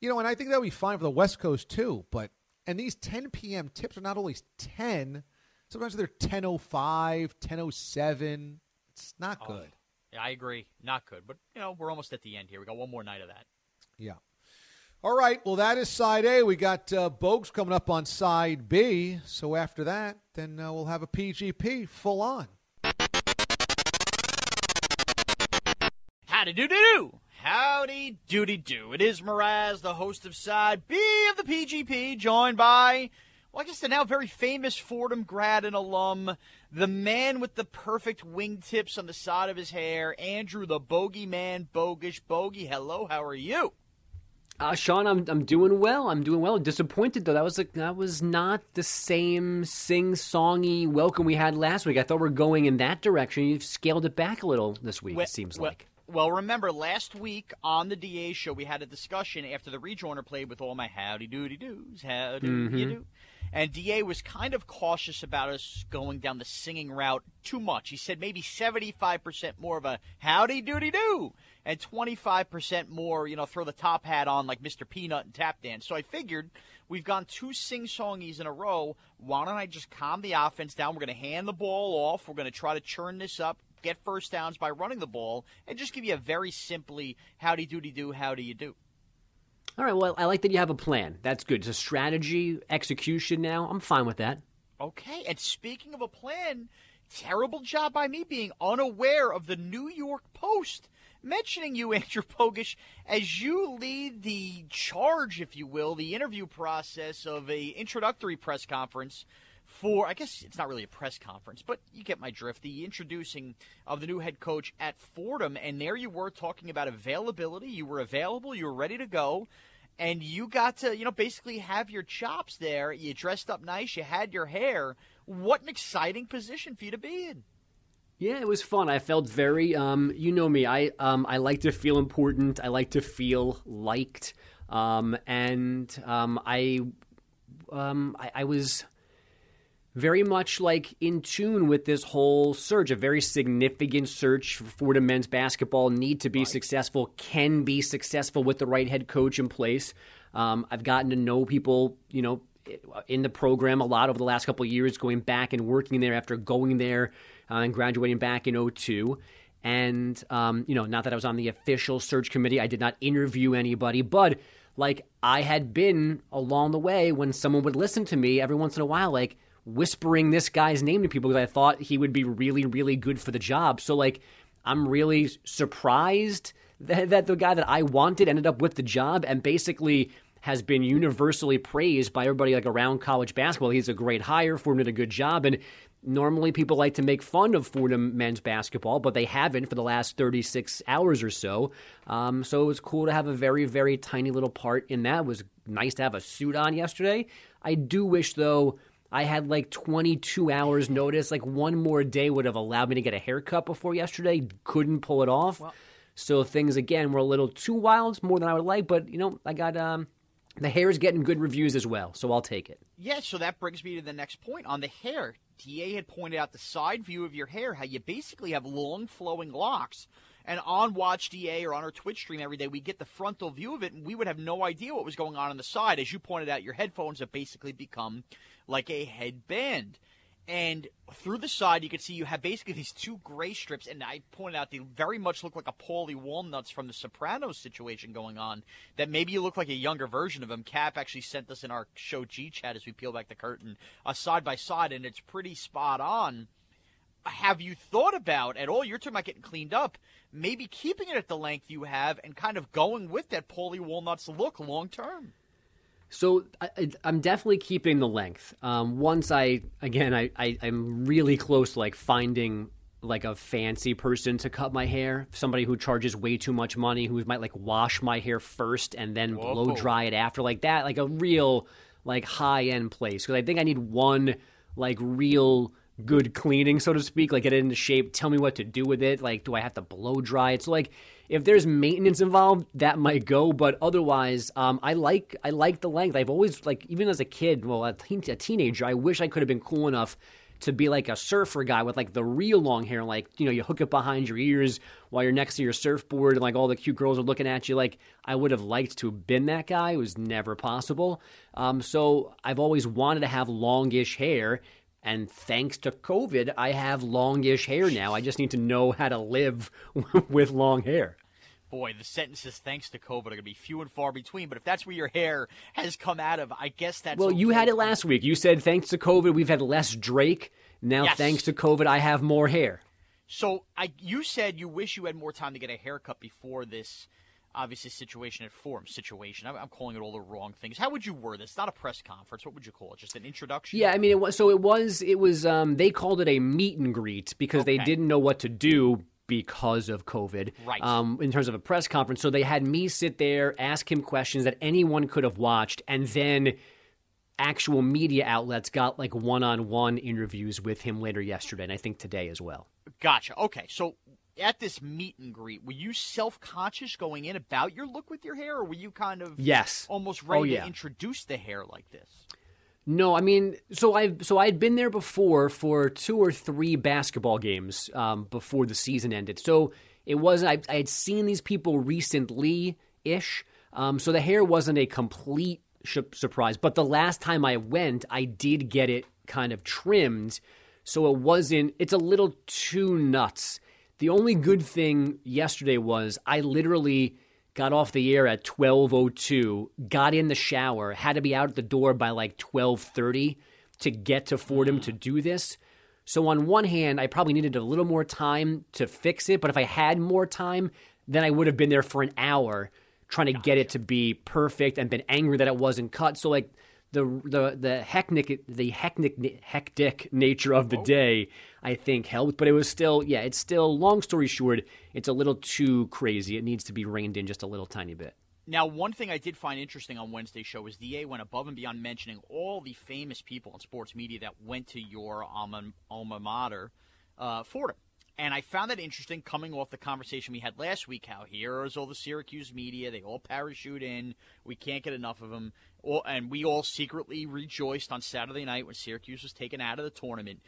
You know, and I think that would be fine for the West Coast too. But and these 10 p.m. tips are not always 10. Sometimes they're 10:05, 10:07. It's not Oh, good. Yeah, I agree. Not good, but you know we're almost at the end here. We got one more night of that. Yeah. All right. Well, that is side A. We got uh, Bogues coming up on side B. So after that, then uh, we'll have a PGP full on. How to do do doo! Howdy doody doo! It is Mraz, the host of Side B of the PGP, joined by, well, I guess the now very famous Fordham grad and alum, the man with the perfect wingtips on the side of his hair, Andrew the Bogeyman Bogusch Bogey. Hello, how are you? Uh, Sean, I'm I'm doing well. I'm doing well. Disappointed though. That was like that was not the same sing-songy welcome we had last week. I thought we are going in that direction. You've scaled it back a little this week. Well- it seems well- like. Well, remember last week on the DA show, we had a discussion after the rejoiner played with all my howdy doody doos, how do Mm-hmm. you do? And DA was kind of cautious about us going down the singing route too much. He said maybe 75% more of a howdy doody doo. and 25% more, you know, throw the top hat on like Mr. Peanut and tap dance. So I figured we've gone two sing songies in a row. Why don't I just calm the offense down? We're going to hand the ball off. We're going to try to churn this up, get first downs by running the ball, and just give you a very simply howdy doody do, how do you do. All right, well, I like that you have a plan. That's good. It's a strategy, execution now. I'm fine with that. Okay, and speaking of a plan, terrible job by me being unaware of the New York Post mentioning you, Andrew Bogusch, as you lead the charge, if you will, the interview process of a introductory press conference for I guess it's not really a press conference, but you get my drift. The introducing of the new head coach at Fordham, and there you were talking about availability. You were available, you were ready to go, and you got to, you know, basically have your chops there. You dressed up nice, you had your hair. What an exciting position for you to be in. Yeah, it was fun. I felt very, um, you know me. I um, I like to feel important. I like to feel liked, um, and um, I, um, I, I was very much like in tune with this whole surge, a very significant search for Fordham men's basketball. Need to be right. successful, can be successful with the right head coach in place. Um, I've gotten to know people, you know, in the program a lot over the last couple of years, going back and working there after going there uh, and graduating back in 02. And, um, you know, not that I was on the official search committee, I did not interview anybody, but like I had been along the way when someone would listen to me every once in a while, like, whispering this guy's name to people because I thought he would be really, really good for the job. So, like, I'm really surprised that, that the guy that I wanted ended up with the job and basically has been universally praised by everybody like around college basketball. He's a great hire. Fordham did a good job, and normally people like to make fun of Fordham men's basketball, but they haven't for the last 36 hours or so. Um, so it was cool to have a very, very tiny little part in that. It was nice to have a suit on yesterday. I do wish though I had like 22 hours notice. Like one more day would have allowed me to get a haircut before yesterday. Couldn't pull it off. Well, so things again were a little too wild, more than I would like. But you know, I got um, the hair is getting good reviews as well, so I'll take it. Yeah. So that brings me to the next point on the hair. Da had pointed out the side view of your hair, how you basically have long flowing locks. And on Watch DA or on our Twitch stream every day, we get the frontal view of it, and we would have no idea what was going on on the side. As you pointed out, your headphones have basically become like a headband. And through the side, you can see you have basically these two gray strips, and I pointed out they very much look like a Paulie Walnuts from the Sopranos situation going on. That maybe you look like a younger version of him. Cap actually sent us in our show G chat as we peel back the curtain, a side by side, and it's pretty spot on. Have you thought about at all? You're talking about getting cleaned up, maybe keeping it at the length you have, and kind of going with that Paulie Walnuts look long term. So I, am definitely keeping the length. Um, once I again, I, I am really close to like finding like a fancy person to cut my hair, somebody who charges way too much money, who might like wash my hair first and then Whoa. blow dry it after, like that, like a real like high end place. Because I think I need one like real good cleaning, so to speak, like get it into shape. Tell me what to do with it. Like, do I have to blow dry it? So like if there's maintenance involved, that might go. But otherwise, um, I like I like the length. I've always like even as a kid, well, a, teen, a teenager, I wish I could have been cool enough to be like a surfer guy with like the real long hair, like you know, you hook it behind your ears while you're next to your surfboard, and like all the cute girls are looking at you. Like I would have liked to have been that guy. It was never possible. Um, so I've always wanted to have longish hair. And thanks to COVID, I have longish hair now. I just need to know how to live with long hair boy, the sentences thanks to COVID are going to be few and far between. But if that's where your hair has come out of, I guess that's. Well, okay. you had it last week. You said thanks to COVID, we've had less Drake. Now, yes. thanks to COVID, I have more hair. So, I you said you wish you had more time to get a haircut before this. Obviously, situation at Fordham situation. I'm, I'm, calling it all the wrong things. How would you word this? Not a press conference. What would you call it? Just an introduction? Yeah, I mean, it was. So it was. It was. Um, they called it a meet and greet because okay. they didn't know what to do because of COVID. Right. Um, in terms of a press conference. So they had me sit there, ask him questions that anyone could have watched, and then actual media outlets got like one on one interviews with him later yesterday, and I think today as well. Gotcha. Okay. So at this meet and greet, were you self conscious going in about your look with your hair, or were you kind of yes almost ready oh, yeah. to introduce the hair like this? No, I mean, so I so I'd been there before for two or three basketball games um, before the season ended. So It wasn't. I, I had seen these people recently ish, um, so the hair wasn't a complete sh- surprise. But the last time I went, I did get it kind of trimmed, so it wasn't. It's a little too nuts. The only good thing yesterday was I literally got off the air at 12:02, got in the shower, had to be out the door by like 12:30 to get to Fordham to hmm. do this. So on one hand, I probably needed a little more time to fix it, but if I had more time, then I would have been there for an hour trying to get it to be perfect and been angry that it wasn't cut. So like the the the hectic the hectic hectic nature of the day I think helped, but it was still yeah, it's still long story short, it's a little too crazy. It needs to be reined in just a little tiny bit. Now, one thing I did find interesting on Wednesday's show is DA went above and beyond mentioning all the famous people in sports media that went to your alma, alma mater, uh, Fordham. And I found that interesting coming off the conversation we had last week how here is all the Syracuse media. They all parachute in. We can't get enough of them. And we all secretly rejoiced on Saturday night when Syracuse was taken out of the tournament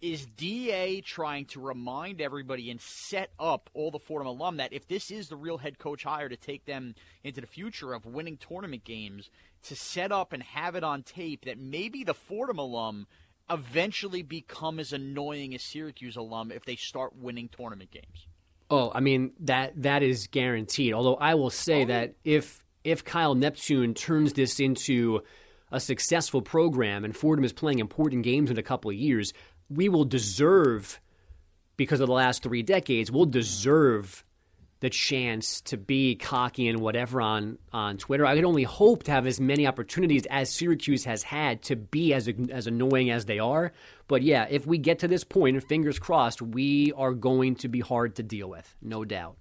is DA trying to remind everybody and set up all the Fordham alum that if this is the real head coach hire to take them into the future of winning tournament games, to set up and have it on tape that maybe the Fordham alum eventually become as annoying as Syracuse alum if they start winning tournament games? Oh, I mean that that is guaranteed. Although I will say oh, that if if Kyle Neptune turns this into a successful program and Fordham is playing important games in a couple of years, we will deserve, because of the last three decades, we'll deserve the chance to be cocky and whatever on, on Twitter. I could only hope to have as many opportunities as Syracuse has had to be as as annoying as they are. But yeah, if we get to this point, and fingers crossed, we are going to be hard to deal with, no doubt.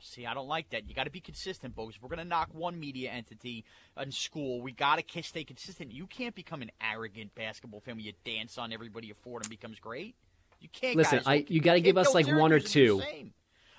See, I don't like that. You got to be consistent, folks. If we're going to knock one media entity in school, we got to stay consistent. You can't become an arrogant basketball fan where you dance on everybody at and becomes great. You can't. Listen, guys, I, you got to give us like one or two.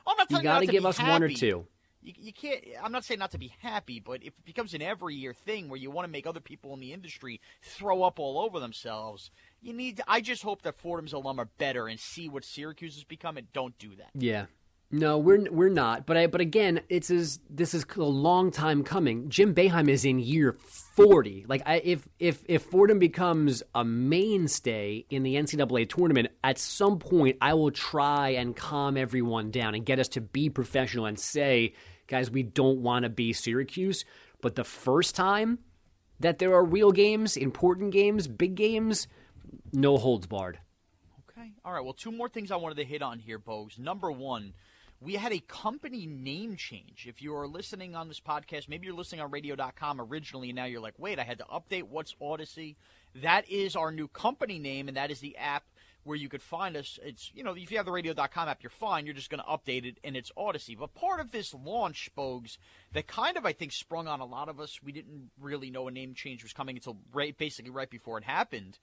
Oh, I'm not you got to give us happy. one or two. You, you, can't. I'm not saying not to be happy, but if it becomes an every year thing where you want to make other people in the industry throw up all over themselves, you need. To, I just hope that Fordham's alum are better and see what Syracuse has become, and don't do that. Yeah, no, we're we're not. But I but again, it's as this is a long time coming. Jim Boeheim is in year forty. Like I, if if if Fordham becomes a mainstay in the NCAA tournament, at some point I will try and calm everyone down and get us to be professional and say, guys, we don't want to be Syracuse. But the first time that there are real games, important games, big games, no holds barred. Okay. All right. Well, two more things I wanted to hit on here, Bogues. Number one we had a company name change. If you are listening on this podcast, maybe you're listening on radio.com originally, and now you're like, wait, I had to update. What's Audacy? That is our new company name, and that is the app where you could find us. It's, you know, if you have the radio.com app, you're fine. You're just going to update it, and it's Audacy. But part of this launch, Bogues, that kind of, I think, sprung on a lot of us. We didn't really know a name change was coming until right, basically right before it happened.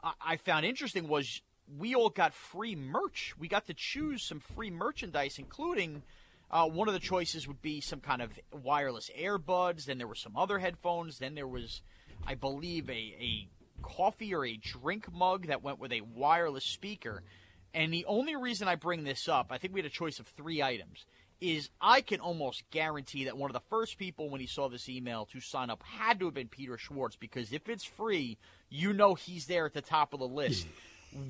I, I found interesting was we all got free merch. We got to choose some free merchandise, including uh, one of the choices would be some kind of wireless earbuds. Then there were some other headphones. Then there was, I believe, a, a coffee or a drink mug that went with a wireless speaker. And the only reason I bring this up, I think we had a choice of three items, is I can almost guarantee that one of the first people when he saw this email to sign up had to have been Peter Schwartz because if it's free, you know he's there at the top of the list.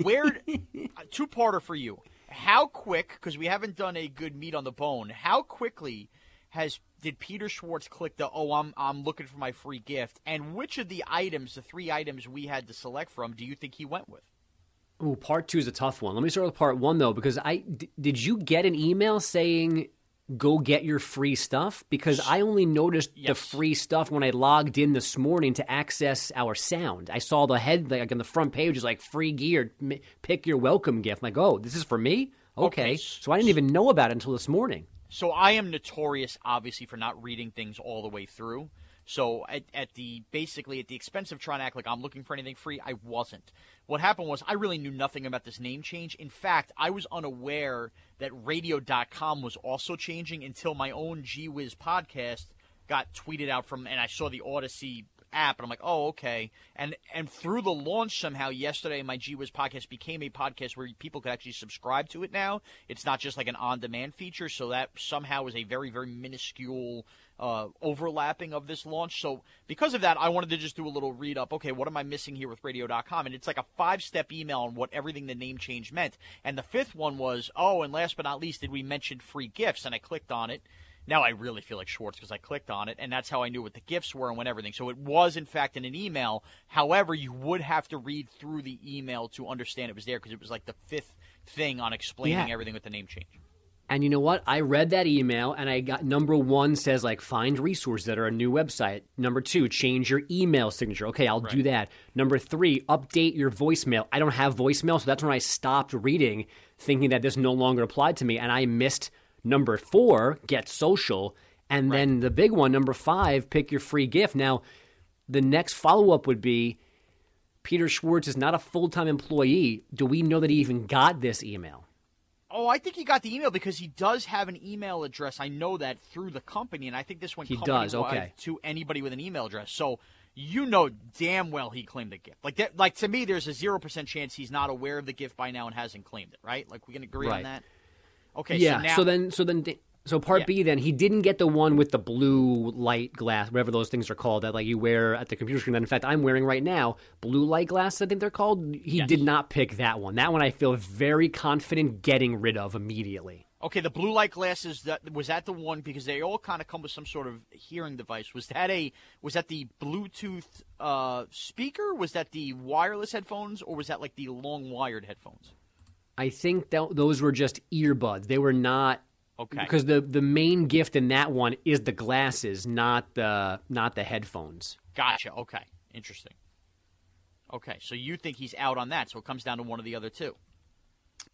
Where uh, two parter for you? How quick? Because we haven't done a good meat on the bone. How quickly has did Peter Schwartz click the oh I'm I'm looking for my free gift? And which of the items, the three items we had to select from, do you think he went with? Ooh, part two is a tough one. Let me start with part one though, because I d- did you get an email saying go get your free stuff because I only noticed yes. the free stuff when I logged in this morning to access our sound. I saw the head like on the front page is like free gear, pick your welcome gift. I'm like, oh, this is for me. Okay. okay. so I didn't even know about it until this morning. So I am notorious, obviously, for not reading things all the way through. So at, at the basically at the expense of trying to act like I'm looking for anything free, I wasn't. What happened was I really knew nothing about this name change. In fact, I was unaware that radio.com was also changing until my own G Wiz podcast got tweeted out from, and I saw the Audacy app, and I'm like, oh, okay. And and through the launch somehow yesterday, my G Wiz podcast became a podcast where people could actually subscribe to it now. It's not just like an on demand feature, so that somehow is a very very minuscule uh, overlapping of this launch. So because of that, I wanted to just do a little read up. Okay, what am I missing here with radio.com? And it's like a five step email on what everything the name change meant. And the fifth one was, oh, and last but not least, did we mention free gifts? And I clicked on it. Now I really feel like Schwartz because I clicked on it, and that's how I knew what the gifts were and what everything. So it was, in fact, in an email. However, you would have to read through the email to understand it was there because it was like the fifth thing on explaining Yeah. everything with the name change. And you know what? I read that email and I got number one says like find resources that are a new website. Number two, change your email signature. Okay, I'll do that. Number three, update your voicemail. I don't have voicemail, so that's when I stopped reading, thinking that this no longer applied to me. And I missed number four, get social. And then the big one, number five, pick your free gift. Now, the next follow up would be Peter Schwartz is not a full time employee. Do we know that he even got this email? Oh, I think he got the email because he does have an email address. I know that through the company, and I think this went He does, okay. to anybody with an email address. So you know damn well he claimed the gift. Like that, like to me, there's a zero percent chance he's not aware of the gift by now and hasn't claimed it. Right? Like we can agree on that. Okay. yeah. So, now, so then, so then, so part Yeah. B. Then he didn't get the one with the blue light glass, whatever those things are called that like you wear at the computer screen. That in fact I'm wearing right now, blue light glass. I think they're called. He Yes. did not pick that one. That one I feel very confident getting rid of immediately. Okay, the blue light glasses that was that the one because they all kind of come with some sort of hearing device. Was that a was that the Bluetooth uh, speaker? Was that the wireless headphones, or was that like the long wired headphones? I think that those were just earbuds. They were not. Okay. Because the the main gift in that one is the glasses, not the not the headphones. Gotcha. Okay, interesting. Okay, so you think he's out on that? So it comes down to one of the other two.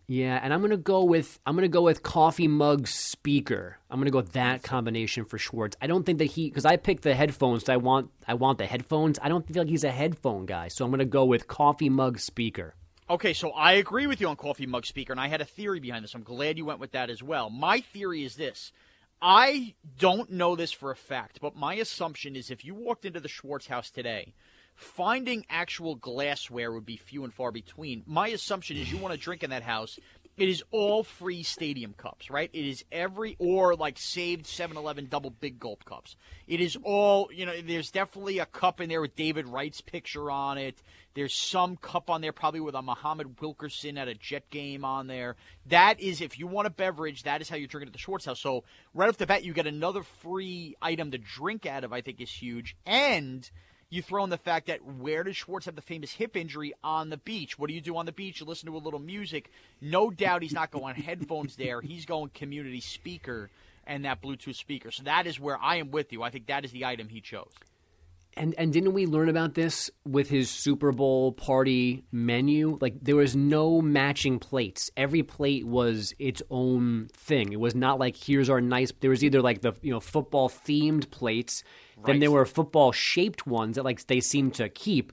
Yeah, and I'm gonna go with I'm gonna go with coffee mug speaker. I'm gonna go with that combination for Schwartz. I don't think that he because I picked the headphones. So I want I want the headphones. I don't feel like he's a headphone guy, so I'm gonna go with coffee mug speaker. Okay, so I agree with you on coffee mug speaker, and I had a theory behind this. I'm glad you went with that as well. My theory is this. I don't know this for a fact, but my assumption is if you walked into the Schwartz house today, finding actual glassware would be few and far between. My assumption is you want to drink in that house. It is all free stadium cups, right? It is every, or like saved 7 Eleven double big gulp cups. It is all, you know, there's definitely a cup in there with David Wright's picture on it. There's some cup on there probably with a Muhammad Wilkerson at a Jet game on there. That is, if you want a beverage, that is how you're drinking at the Schwartz house. So right off the bat, you get another free item to drink out of, I think is huge. And you throw in the fact that where does Schwartz have the famous hip injury on the beach? What do you do on the beach? You listen to a little music. No doubt he's not going headphones there. He's going community speaker and that Bluetooth speaker. So that is where I am with you. I think that is the item he chose. And and didn't we learn about this with his Super Bowl party menu? Like there was no matching plates. Every plate was its own thing. It was not like here's our nice. There was either like the you know football themed plates, then there were football shaped ones that like they seemed to keep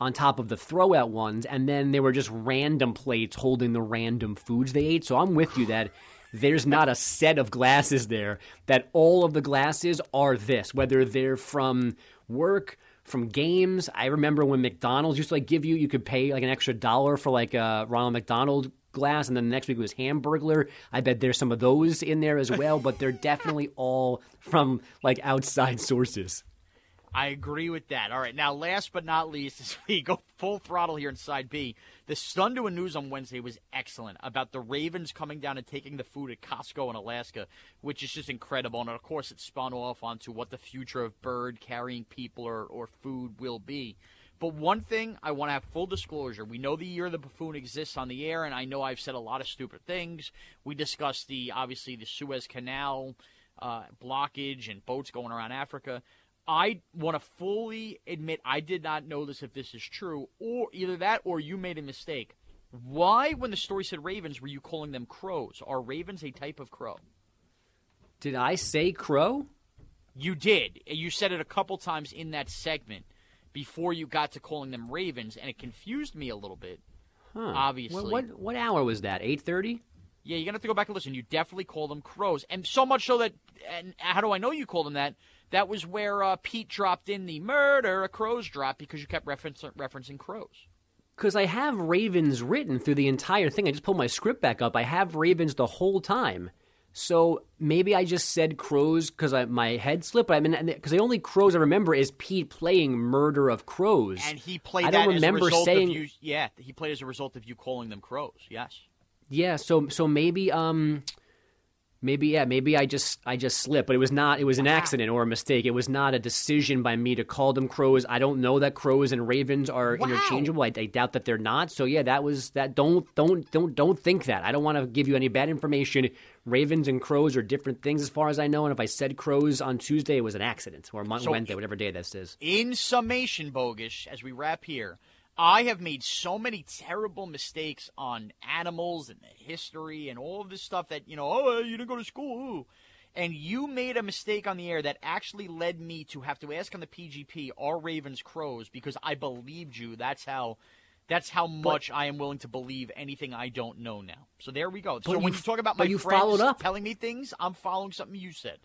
on top of the throwout ones, and then there were just random plates holding the random foods they ate. So I'm with you that. There's not a set of glasses there that all of the glasses are this, whether they're from work, from games. I remember when McDonald's used to like give you, you could pay like an extra dollar for like a Ronald McDonald glass, and then the next week it was Hamburglar. I bet there's some of those in there as well, but they're definitely all from like outside sources. I agree with that. All right, now last but not least, as we go full throttle here in Side B, the Sun doing news on Wednesday was excellent about the Ravens coming down and taking the food at Costco in Alaska, which is just incredible. And of course, it spun off onto what the future of bird carrying people or, or food will be. But one thing I want to have full disclosure. We know the year the buffoon exists on the air, and I know I've said a lot of stupid things. We discussed the obviously the Suez Canal uh, blockage and boats going around Africa. I want to fully admit I did not know this if this is true, or either that or you made a mistake. Why, when the story said ravens, were you calling them crows? Are ravens a type of crow? Did I say crow? You did. You said it a couple times in that segment before you got to calling them ravens, and it confused me a little bit. Huh. Obviously. What, what what hour was that? Eight thirty. Yeah, you're gonna have to go back and listen. You definitely call them crows, and so much so that. And how do I know you call them that? That was where uh, Pete dropped in the murder a crows drop because you kept reference- referencing crows. Because I have Ravens written through the entire thing. I just pulled my script back up. I have Ravens the whole time. So maybe I just said crows because my head slipped. But I mean, because the only crows I remember is Pete playing "Murder of Crows," and he played. I don't remember saying. You, yeah, he played as a result of you calling them crows. Yes. Yeah. So so maybe um Maybe yeah, maybe I just I just slipped, but it was not it was an accident or a mistake. It was not a decision by me to call them crows. I don't know that crows and ravens are wow. interchangeable. I, I, doubt that they're not. So yeah, that was that don't don't don't don't think that. I don't want to give you any bad information. Ravens and crows are different things as far as I know, and if I said crows on Tuesday, it was an accident or Monday, so, Wednesday, whatever day this is. In summation, Bogues, as we wrap here, I have made so many terrible mistakes on animals and the history and all of this stuff that, you know, oh, you didn't go to school. And you made a mistake on the air that actually led me to have to ask on the PGP, are Ravens crows? Because I believed you. That's how. That's how much but, I am willing to believe anything I don't know now. So there we go. So when you talk about my you friends telling me things, I'm following something you said.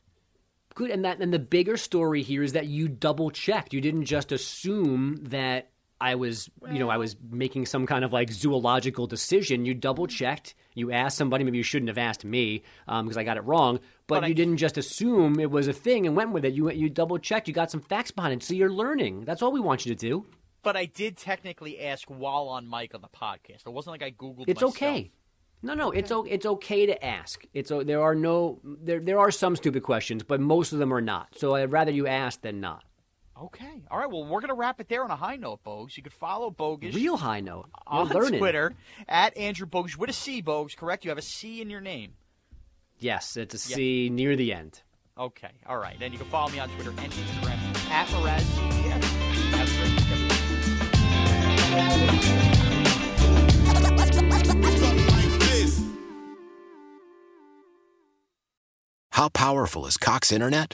Good, and that and the bigger story here is that you double checked. You didn't just assume that I was, you know, I was making some kind of like zoological decision. You double checked. You asked somebody. Maybe you shouldn't have asked me because um, I got it wrong. But, but you I, didn't just assume it was a thing and went with it. You you double checked. You got some facts behind it. So you're learning. That's all we want you to do. But I did technically ask while on mic on the podcast. It wasn't like I googled. It. It's myself. okay. No, no, it's it's okay to ask. It's there are no there there are some stupid questions, but most of them are not. So I'd rather you ask than not. Okay. All right. Well, we're going to wrap it there on a high note, Bogues. You could follow Bogues. Real high note. We're on learning. Twitter at Andrew Bogusch with a C, Bogues, correct? You have a C in your name. Yes, it's a C near the end. Okay. All right. Then you can follow me on Twitter and Instagram at Mraz. How powerful is Cox Internet?